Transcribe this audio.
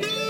Bye.